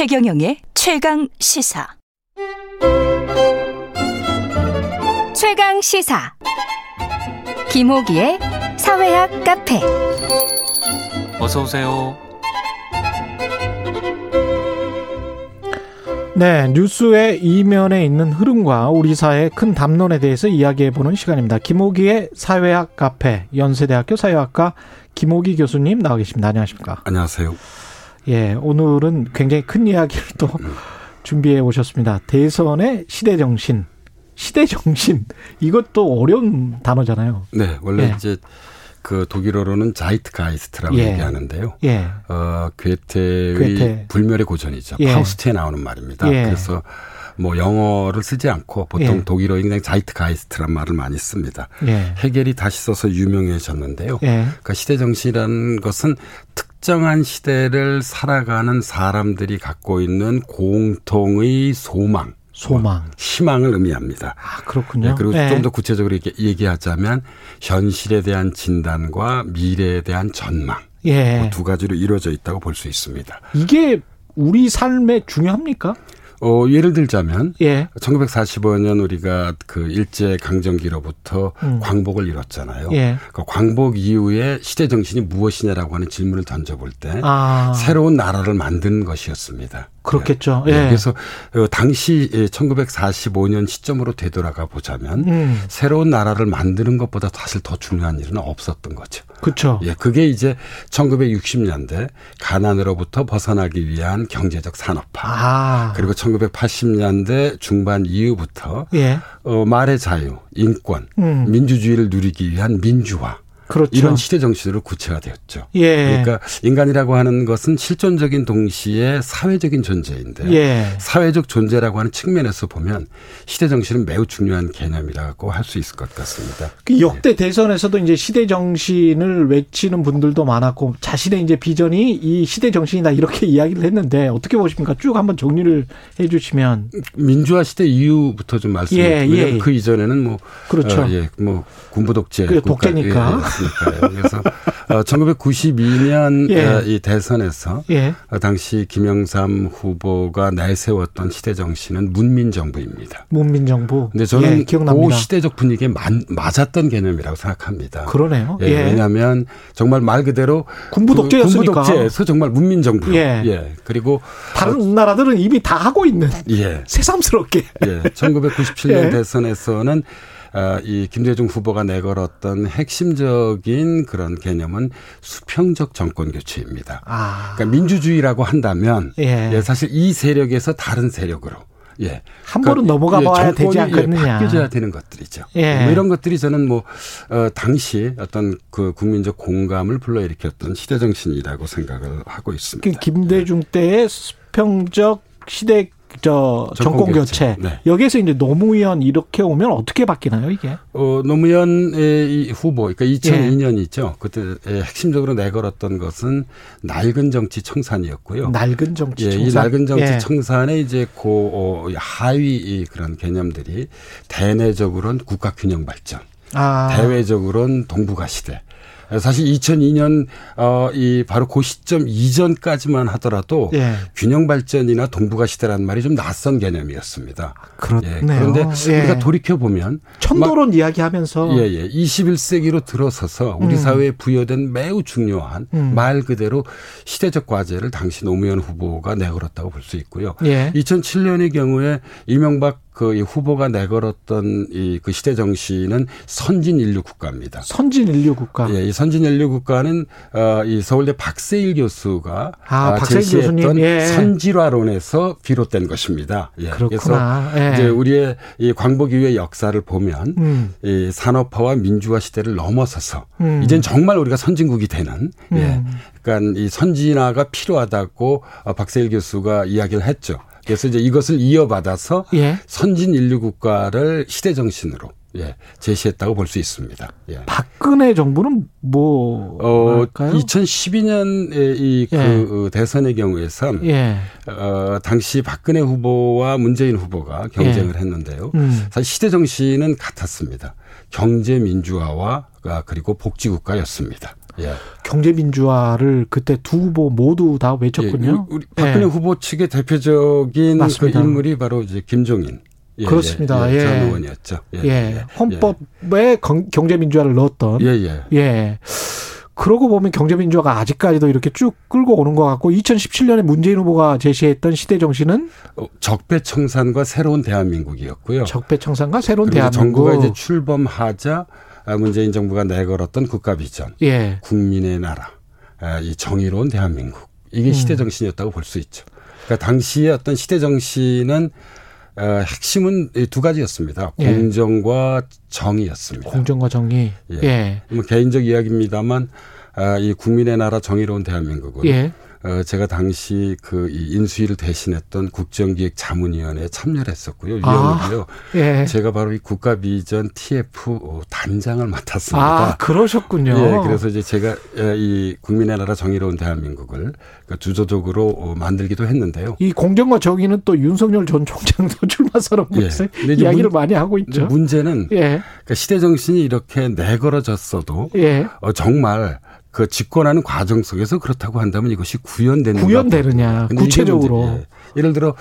최경영의 최강 시사. 최강 시사. 김호기의 사회학 카페. 어서 오세요. 네, 뉴스의 이면에 있는 흐름과 우리 사회의 큰 담론에 대해서 이야기해 보는 시간입니다. 김호기의 사회학 카페, 연세대학교 사회학과 김호기 교수님 나와 계십니다. 안녕하십니까? 안녕하세요. 예, 오늘은 굉장히 큰 이야기를 또 준비해 오셨습니다. 대선의 시대 정신. 시대 정신. 이것도 어려운 단어잖아요. 네, 원래 예. 이제 그 독일어로는 Zeitgeist라고 예. 얘기하는데요. 예. 어, 괴테의 괴테. 불멸의 고전이죠. 예. 파우스트에 나오는 말입니다. 예. 그래서 뭐 영어를 쓰지 않고 보통 예. 독일어에 그냥 Zeitgeist란 말을 많이 씁니다. 예. 헤겔이 다시 써서 유명해졌는데요. 예. 그러니까 시대 정신이라는 것은 특 정한 시대를 살아가는 사람들이 갖고 있는 공통의 소망, 소망. 희망을 의미합니다. 아, 그렇군요. 네, 그리고 예. 좀더 구체적으로 이렇게 얘기하자면 현실에 대한 진단과 미래에 대한 전망 예. 뭐두 가지로 이루어져 있다고 볼 수 있습니다. 이게 우리 삶에 중요합니까? 어, 예를 들자면 예. 1945년 우리가 그 일제 강점기로부터 음. 광복을 이뤘잖아요. 예. 그 광복 이후에 시대 정신이 무엇이냐라고 하는 질문을 던져볼 때 아. 새로운 나라를 만든 것이었습니다. 그렇겠죠. 네, 예. 그래서 어, 당시 1945년 시점으로 되돌아가 보자면 음. 새로운 나라를 만드는 것보다 사실 더 중요한 일은 없었던 거죠. 그렇죠. 예, 그게 이제 1960년대 가난으로부터 벗어나기 위한 경제적 산업화. 아. 그리고 1980년대 중반 이후부터 예. 어, 말의 자유, 인권, 음. 민주주의를 누리기 위한 민주화 그렇죠. 이런 시대 정신으로 구체화되었죠. 예. 그러니까 인간이라고 하는 것은 실존적인 동시에 사회적인 존재인데 예. 사회적 존재라고 하는 측면에서 보면 시대 정신은 매우 중요한 개념이라고 할 수 있을 것 같습니다. 그 역대 대선에서도 이제 시대 정신을 외치는 분들도 많았고 자신의 이제 비전이 이 시대 정신이다 이렇게 이야기를 했는데 어떻게 보십니까? 쭉 한번 정리를 해 주시면 민주화 시대 이후부터 좀 말씀을 예, 왜냐하면 예. 그 이전에는 뭐 그렇죠. 어, 예, 뭐 군부 독재 독재니까. 예, 였으니까요. 그래서 어, 1992년 예. 어, 이 대선에서 예. 어, 당시 김영삼 후보가 내세웠던 시대 정신은 문민 정부입니다. 문민 정부. 근데 저는 예, 기억납니다. 그 시대적 분위기에 만- 맞았던 개념이라고 생각합니다. 그러네요. 예, 예. 왜냐하면 정말 말 그대로 군부 그 독재였으니까. 군부 독재에서 정말 문민 정부로 예. 예. 그리고 다른 나라들은 이미 다 하고 있는 예. 새삼스럽게. 예. 1997년 예. 대선에서는 아, 이 김대중 후보가 내걸었던 핵심적인 그런 개념은 수평적 정권 교체입니다. 아. 그러니까 민주주의라고 한다면 예. 예, 사실 이 세력에서 다른 세력으로 예. 한 번은 넘어가 봐야 되지 정권이, 않겠느냐. 예, 바뀌어져야 되는 것들이죠. 예. 뭐 이런 것들이 저는 뭐 어, 당시 어떤 그 국민적 공감을 불러일으켰던 시대 정신이라고 생각을 하고 그 있습니다. 김대중 때의 수평적 시대 저 정권 교체. 네. 여기에서 이제 노무현 이렇게 오면 어떻게 바뀌나요, 이게? 어, 노무현의 이 후보, 그러니까 예. 2002년이죠. 그때 에, 핵심적으로 내걸었던 것은 낡은 정치 청산이었고요. 낡은 정치 예, 청산. 이 낡은 정치 예. 청산에 이제 고 어, 하위 이 그런 개념들이 대내적으로는 국가 균형 발전, 아. 대외적으로는 동북아 시대. 사실 2002년 어이 바로 그 시점 이전까지만 하더라도 예. 균형 발전이나 동북아 시대라는 말이 좀 낯선 개념이었습니다. 그렇네요. 예, 그런데 예. 우리가 돌이켜 보면 천도론 이야기하면서 예, 예. 21세기로 들어서서 우리 음. 사회에 부여된 매우 중요한 음. 말 그대로 시대적 과제를 당시 노무현 후보가 내걸었다고 볼 수 있고요. 예. 2007년의 경우에 이명박 그이 후보가 내걸었던 이 그 시대 정신은 선진 인류 국가입니다. 선진 인류 국가. 예, 이 선진 인류 국가는 어, 이 서울대 박세일 교수가 아, 박세일 제시했던 교수님, 예. 선진화론에서 비롯된 것입니다. 예, 그렇구나. 예. 이제 우리의 이 광복 이후의 역사를 보면 음. 이 산업화와 민주화 시대를 넘어서서 음. 이젠 정말 우리가 선진국이 되는 예. 음. 그러니까 이 선진화가 필요하다고 어, 박세일 교수가 이야기를 했죠. 그래서 이제 이것을 이어받아서 예. 선진 인류 국가를 시대 정신으로 예, 제시했다고 볼 수 있습니다. 예. 박근혜 정부는 뭐 어, 할까요? 2012년에 이그 예. 대선의 경우에선 예. 어, 당시 박근혜 후보와 문재인 후보가 경쟁을 했는데요. 음. 사실 시대 정신은 같았습니다. 경제 민주화와 아, 그리고 복지 국가였습니다. 예. 경제 민주화를 그때 두 후보 모두 다 외쳤군요. 예, 우리 박근혜 예. 후보 측의 대표적인 그 맞습니다. 인물이 바로 이제 김종인. 예, 그렇습니다. 예, 예. 전 의원이었죠. 예, 헌법에 경- 경제 민주화를 넣었던 예, 예. 예. 그러고 보면 경제 민주화가 아직까지도 이렇게 쭉 끌고 오는 것 같고 2017년에 문재인 후보가 제시했던 시대 정신은 어, 적폐청산과 새로운 대한민국이었고요. 적폐청산과 새로운 대한민국. 정부가 이제 출범하자 아, 문재인 정부가 내걸었던 국가 비전, 예. 국민의 나라, 아, 이 정의로운 대한민국 이게 음. 시대 정신이었다고 볼 수 있죠. 그러니까 당시의 어떤 시대 정신은 어, 핵심은 이두 가지였습니다. 예. 공정과 정의였습니다. 공정과 정의. 예. 예. 뭐 개인적 이야기입니다만 아, 이 국민의 나라 정의로운 대한민국은 예. 어, 제가 당시 그 이 인수위를 대신했던 국정기획 자문위원회에 참여를 했었고요. 아. 위원이고요. 예. 제가 바로 이 국가비전 TF 어, 단장을 아, 맡았습니다. 그러셨군요. 예, 그래서 이제 제가 예, 이 국민의 나라 정의로운 대한민국을 그 주도적으로 어, 만들기도 했는데요. 이 공정과 정의는 또 윤석열 전 총장도 출마 선언문에서 예. 이야기를 문- 많이 하고 있죠. 문제는 예. 그러니까 시대 정신이 이렇게 내걸어졌어도 예. 어, 정말 그 집권하는 과정 속에서 그렇다고 한다면 이것이 구현되는 구현되느냐, 구체적으로. 예. 예를 들어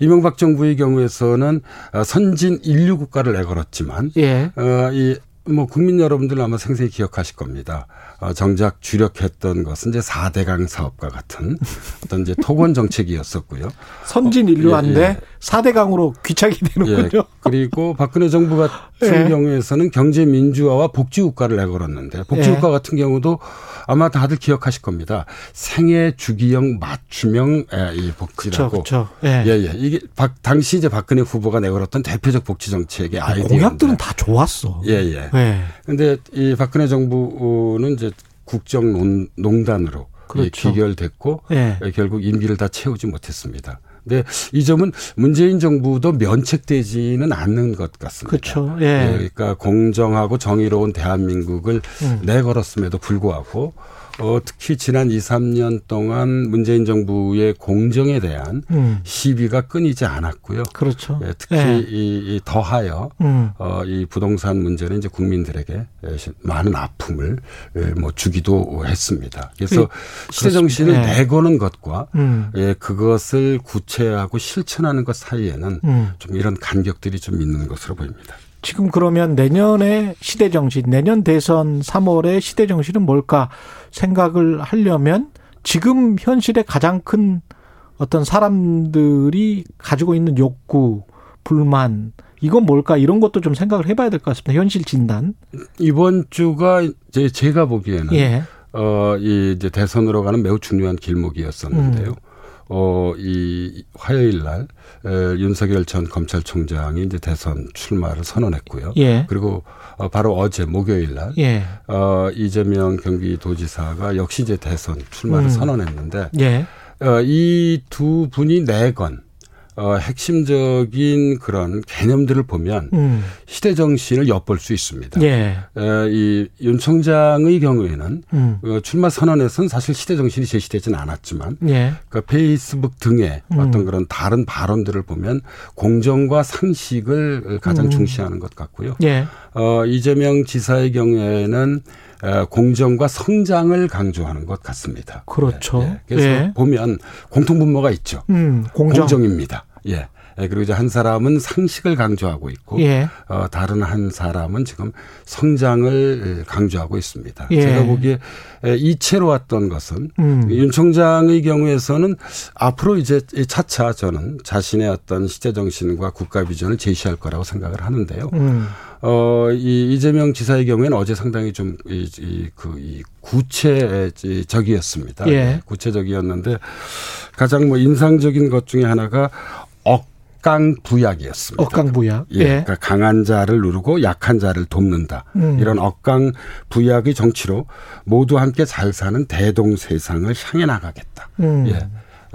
이명박 정부의 경우에서는 어, 선진 인류 국가를 내걸었지만 예. 어, 이, 뭐, 국민 여러분들 아마 생생히 기억하실 겁니다. 어, 정작 주력했던 것은 이제 4대강 사업과 같은 어떤 이제 토건 정책이었었고요. 선진 어, 인류한데 예, 예. 사 4대 강으로 귀착이 예. 되는군요. 그리고 박근혜 정부 같은 예. 경우에서는 경제 민주화와 복지 국가를 내걸었는데 복지 예. 국가 같은 경우도 아마 다들 기억하실 겁니다. 생애 주기형 맞춤형 예, 이. 복지라고. 그렇죠. 예. 예, 예. 이게 박, 당시 이제 박근혜 후보가 내걸었던 대표적 복지 정책의 아이디어. 공약들은 다 좋았어. 예, 예. 예. 근데 이 박근혜 정부는 이제 국정농단으로 그렇죠. 이 기결됐고 예. 결국 임기를 다 채우지 못했습니다. 근데 이 점은 문재인 정부도 면책되지는 않는 것 같습니다. 그렇죠. 예, 예. 그러니까 공정하고 정의로운 대한민국을 음. 내걸었음에도 불구하고 어, 특히 지난 2, 3년 동안 문재인 정부의 공정에 대한 음. 시비가 끊이지 않았고요. 그렇죠. 예, 특히 예. 이, 이 더하여 음. 어, 이 부동산 문제는 이제 국민들에게 에, 시- 많은 아픔을 에, 뭐 주기도 했습니다. 그래서 그, 시대 정신을. 예. 내거는 것과 음. 예, 그것을 구체 하고 실천하는 것 사이에는 음. 좀 이런 간격들이 좀 있는 것으로 보입니다. 지금 그러면 내년에 시대 정신, 내년 대선 3월에 시대 정신은 뭘까 생각을 하려면 지금 현실의 가장 큰 어떤 사람들이 가지고 있는 욕구, 불만, 이건 뭘까 이런 것도 좀 생각을 해봐야 될 것 같습니다. 현실 진단. 이번 주가 이제 제가 보기에는 예. 어, 이 이제 대선으로 가는 매우 중요한 길목이었었는데요. 음. 어, 이 화요일 날 에, 윤석열 전 검찰총장이 이제 대선 출마를 선언했고요. 예. 그리고 어, 바로 어제 목요일 날 예. 어, 이재명 경기도지사가 역시 이제 대선 출마를 음. 선언했는데 예. 어, 이 두 분이 내건 어, 핵심적인 그런 개념들을 보면 음. 시대 정신을 엿볼 수 있습니다. 예. 에, 이 윤 총장의 경우에는 음. 어, 출마 선언에서는 사실 시대 정신이 제시되지는 않았지만 예. 그 페이스북 등의 음. 어떤 그런 다른 발언들을 보면 공정과 상식을 가장 음. 중시하는 것 같고요. 예. 어, 이재명 지사의 경우에는 어, 공정과 성장을 강조하는 것 같습니다. 그렇죠. 예, 예. 그래서 예. 보면 공통분모가 있죠. 음. 공정. 공정입니다. 예. 예, 그리고 이제 한 사람은 상식을 강조하고 있고 예. 어, 다른 한 사람은 지금 성장을 강조하고 있습니다. 예. 제가 보기에 이채로 왔던 것은 음. 윤 총장의 경우에서는 앞으로 이제 차차 저는 자신의 어떤 시대 정신과 국가 비전을 제시할 거라고 생각을 하는데요. 음. 어, 이 이재명 지사의 경우에는 어제 상당히 좀, 이, 이, 그, 이 구체적이었습니다. 예. 구체적이었는데 가장 뭐 인상적인 것 중에 하나가 억강 부약이었습니다. 억강 부약. 예. 그러니까 강한 자를 누르고 약한 자를 돕는다. 음. 이런 억강 부약의 정치로 모두 함께 잘 사는 대동 세상을 향해 나가겠다. 음. 예.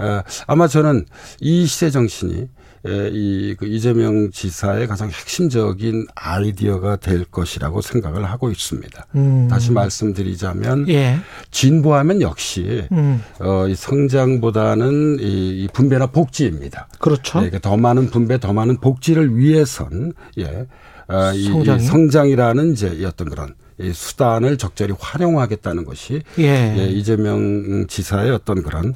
어, 아마 저는 이 시대 정신이 에, 이, 그 이재명 지사의 가장 핵심적인 아이디어가 될 것이라고 생각을 하고 있습니다. 음. 다시 말씀드리자면 예. 진보하면 역시 음. 어, 이 성장보다는 이, 이 분배나 복지입니다. 그렇죠. 예, 그러니까 더 많은 분배, 더 많은 복지를 위해선 예, 어, 이, 성장이? 이 성장이라는 이제 이 어떤 그런 이 수단을 적절히 활용하겠다는 것이 예. 예, 이재명 지사의 어떤 그런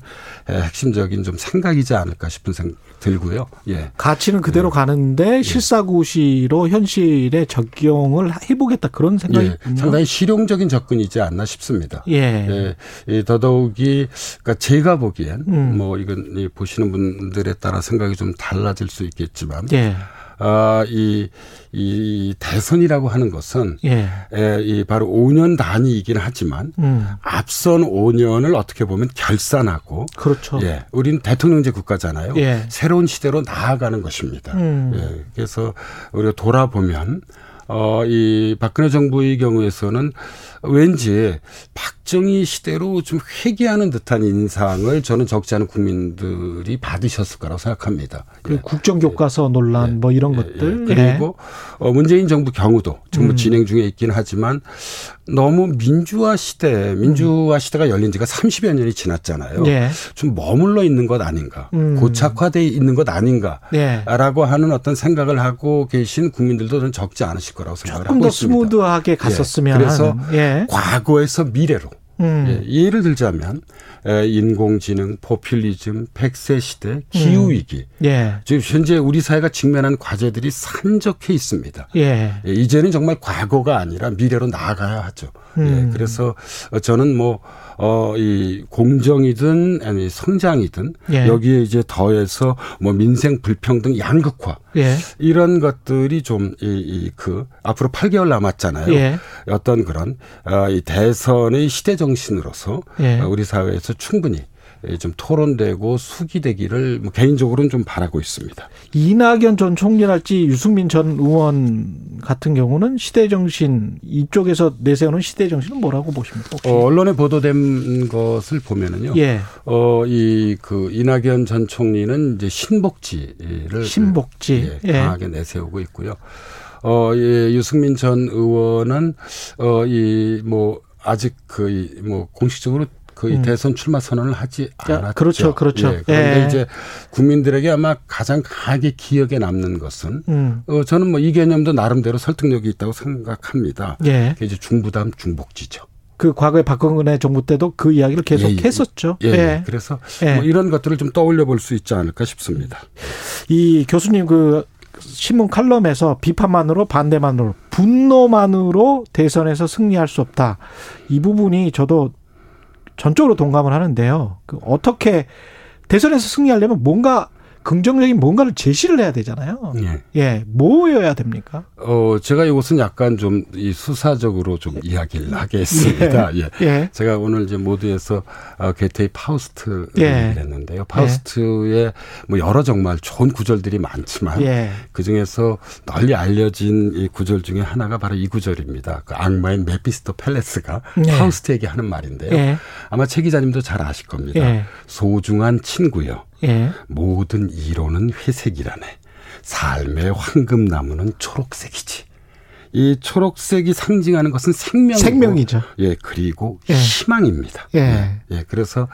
예, 핵심적인 좀 생각이지 않을까 싶은 생각 들고요. 예. 가치는 그대로 가는데 실사구시로 현실에 적용을 해보겠다 그런 생각이 예, 상당히 실용적인 접근이지 않나 싶습니다. 예. 예, 이 더더욱이 그러니까 제가 보기엔 음. 뭐 이건 이 보시는 분들에 따라 생각이 좀 달라질 수 있겠지만 예. 아, 이, 이 대선이라고 하는 것은 예. 에, 이 바로 5년 단위이긴 하지만 음. 앞선 5년을 어떻게 보면 결산하고 그렇죠. 예, 우리는 대통령제 국가잖아요. 예. 새로운 시대로 나아가는 것입니다. 음. 예, 그래서 우리가 돌아보면 어, 이 박근혜 정부의 경우에서는 왠지 박정희 시대로 좀 회귀하는 듯한 인상을 저는 적지 않은 국민들이 받으셨을 거라고 생각합니다. 그 예. 국정교과서 논란 뭐 이런 예, 것들. 예. 그리고 어, 문재인 정부 경우도 정부 음. 진행 중에 있긴 하지만 너무 민주화 시대, 민주화 시대가 열린 지가 30여 년이 지났잖아요. 예. 좀 머물러 있는 것 아닌가, 음. 고착화돼 있는 것 아닌가. 예. 라고 하는 어떤 생각을 하고 계신 국민들도 저는 적지 않으실 거라고 생각을 조금 하고 더 있습니다. 스무드하게 갔었으면. 그래서 하는. 예. 과거에서 미래로 음. 예, 예를 들자면 에, 인공지능, 포퓰리즘, 백세 시대, 기후 위기. 예. 지금 현재 우리 사회가 직면한 과제들이 산적해 있습니다. 예. 예, 이제는 정말 과거가 아니라 미래로 나아가야 하죠. 음. 예, 그래서 저는 뭐, 어, 이 공정이든 아니 성장이든 예. 여기에 이제 더해서 뭐 민생 불평등 양극화 예. 이런 것들이 좀이이그 앞으로 8개월 남았잖아요. 예. 어떤 그런 아, 이 대선의 시대 정신으로서 예. 어, 우리 사회에서 충분히 예, 좀 토론되고 수기되기를 뭐 개인적으로는 좀 바라고 있습니다. 이낙연 전 총리랄지 유승민 전 의원 같은 경우는 시대 정신 이쪽에서 내세우는 시대 정신은 뭐라고 보십니까? 어, 언론에 보도된 것을 보면은요. 예. 어, 이, 그, 이낙연 전 총리는 이제 신복지를. 신복지. 예, 예. 강하게 내세우고 있고요. 어, 예, 유승민 전 의원은, 어, 이, 뭐, 아직 그, 이, 뭐, 공식적으로 거의 음. 대선 출마 선언을 하지 야, 않았죠. 그렇죠, 그렇죠. 예, 그런데 예. 이제 국민들에게 아마 가장 강하게 기억에 남는 것은 음. 어, 저는 뭐 이 개념도 나름대로 설득력이 있다고 생각합니다. 예. 이제 중부담 중복지죠. 그 과거에 박근혜 정부 때도 그 이야기를 계속 예, 예. 했었죠. 예, 예. 그래서 예. 뭐 이런 것들을 좀 떠올려 볼 수 있지 않을까 싶습니다. 이 교수님 그 신문 칼럼에서 비판만으로 반대만으로 분노만으로 대선에서 승리할 수 없다. 이 부분이 저도 전적으로 동감을 하는데요. 그 어떻게 대선에서 승리하려면 뭔가 긍정적인 뭔가를 제시를 해야 되잖아요. 예. 예, 뭐여야 됩니까? 어, 제가 이것은 약간 좀 이 수사적으로 좀 이야기를 하겠습니다. 예. 예. 제가 오늘 이제 모두에서 어, 괴테의 파우스트를 예. 했는데요. 파우스트의 뭐 여러 정말 좋은 구절들이 많지만 예. 그 중에서 널리 알려진 이 구절 중에 하나가 바로 이 구절입니다. 그 악마인 메피스토펠레스가 네. 파우스트에게 하는 말인데요. 예. 아마 최 기자님도 잘 아실 겁니다. 예. 소중한 친구여. 예. 모든 이론은 회색이라네. 삶의 황금나무는 초록색이지. 이 초록색이 상징하는 것은 생명이고 생명이죠. 예, 그리고 예. 희망입니다. 예. 예, 예, 그래서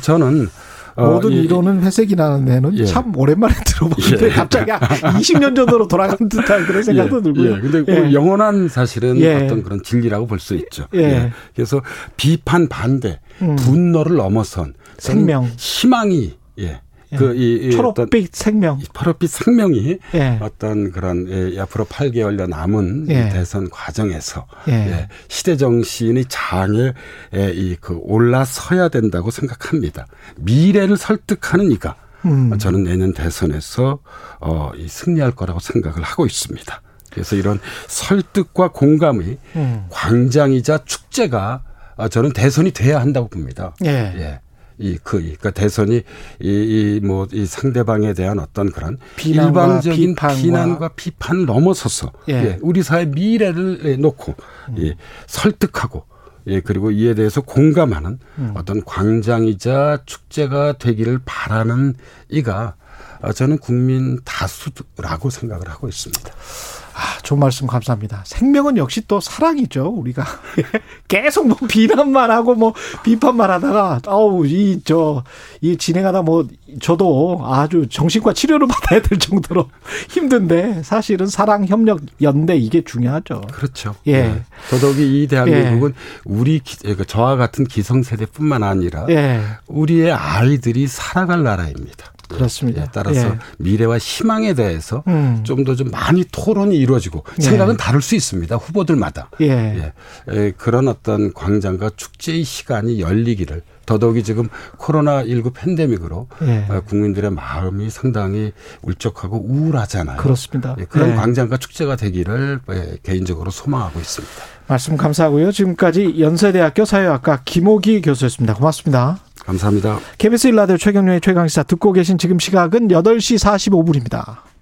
저는 어, 모든 이- 이론은 회색이 나는데는 예. 참 오랜만에 들어보는데 예. 갑자기 20년 전으로 돌아간 듯한 그런 생각도 예, 들고요. 예, 근데 예. 뭐 영원한 사실은 예. 어떤 그런 진리라고 볼 수 있죠. 예. 그래서 비판 반대, 음. 분노를 넘어선 생명. 희망이 예. 그 이, 이 어떤 초록빛 생명. 이 파란빛 생명이 예. 어떤 그런 예, 앞으로 8개월여 남은 이 예. 대선 과정에서 예. 예, 시대 정신의 장에 예, 이그 올라서야 된다고 생각합니다. 미래를 설득하는 이가 음. 저는 내년 대선에서 어, 이 승리할 거라고 생각을 하고 있습니다. 그래서 이런 설득과 공감의 음. 광장이자 축제가 어, 저는 대선이 돼야 한다고 봅니다. 예. 예. 이, 그, 그니까 대선이 이, 이, 뭐, 이 상대방에 대한 어떤 그런 비난과 일방적인 비판과 비난과 비판을 넘어서서 예. 예. 우리 사회 미래를 예, 놓고 예, 설득하고 예, 그리고 이에 대해서 공감하는 음. 어떤 광장이자 축제가 되기를 바라는 이가 어, 저는 국민 다수라고 생각을 하고 있습니다. 아, 좋은 말씀 감사합니다. 생명은 역시 또 사랑이죠. 우리가 계속 뭐 비난만 하고 뭐 비판만 하다가 아우 이 저이 진행하다 뭐 저도 아주 정신과 치료를 받아야 될 정도로 힘든데 사실은 사랑 협력 연대 이게 중요하죠. 그렇죠. 예. 네. 더더욱이 이 대한민국은 우리 기, 그러니까 저와 같은 기성세대뿐만 아니라 예. 우리의 아이들이 살아갈 나라입니다. 그렇습니다. 예, 따라서 예. 미래와 희망에 대해서 음. 좀더 좀 많이 토론이 이루어지고 예. 생각은 다를 수 있습니다. 후보들마다. 예. 예. 에, 그런 어떤 광장과 축제의 시간이 열리기를 더더욱이 지금 코로나19 팬데믹으로 예. 어, 국민들의 마음이 상당히 울적하고 우울하잖아요. 그렇습니다. 예, 그런 예. 광장과 축제가 되기를 예, 개인적으로 소망하고 있습니다. 말씀 감사하고요. 지금까지 연세대학교 사회학과 김호기 교수였습니다. 고맙습니다. 감사합니다. KBS 일라디오 최경련의 최강시사 듣고 계신 지금 시각은 8시 45분입니다.